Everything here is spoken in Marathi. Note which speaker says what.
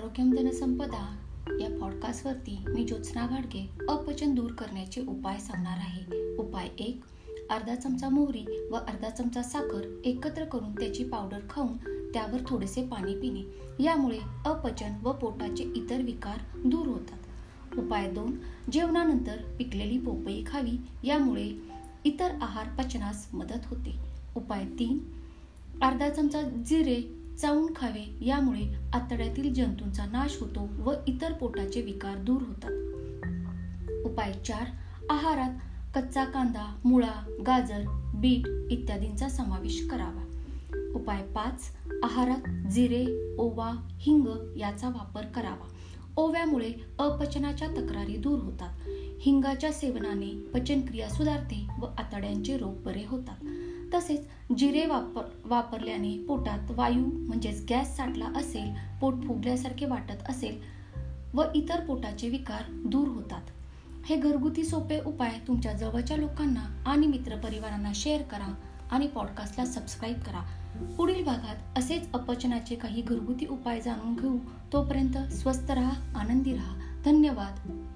Speaker 1: आरोग्यम जनसंपदा या पॉडकास्टवरती मी ज्योत्स्ना घाडगे अपचन दूर करण्याचे उपाय सांगणार आहे. उपाय एक अर्धा चमचा मोहरी व अर्धा चमचा साखर एकत्र करून त्याची पावडर खाऊन त्यावर थोडेसे पाणी पिणे. यामुळे अपचन व पोटाचे इतर विकार दूर होतात. उपाय दोन जेवणानंतर पिकलेली पोपई खावी. यामुळे इतर आहार पचनास मदत होते. उपाय तीन अर्धा चमचा जिरे चावून खावे यामुळे आतड्यातील जंतूंचा नाश होतो व इतर पोटाचे विकार दूर होतात. उपाय चार आहारात कच्चा कांदा मुळा गाजर बीट इत्यादींचा समावेश करावा. उपाय पाच आहारात जिरे ओवा हिंग याचा वापर करावा. ओव्यामुळे अपचनाच्या तक्रारी दूर होतात. हिंगाच्या सेवनाने पचनक्रिया सुधारते व आतड्यांचे रोग बरे होतात. तसेच जिरे वापर वापरल्याने पोटात वायू म्हणजेच गॅस साठला असेल पोट फुगल्यासारखे वाटत असेल व इतर पोटाचे विकार दूर होतात. हे घरगुती सोपे उपाय तुमच्या जवळच्या लोकांना आणि मित्रपरिवारांना शेअर करा आणि पॉडकास्टला सबस्क्राईब करा. पुढील भागात असेच अपचनाचे काही घरगुती उपाय जाणून घेऊ. तोपर्यंत स्वस्त राहा आनंदी राहा. धन्यवाद.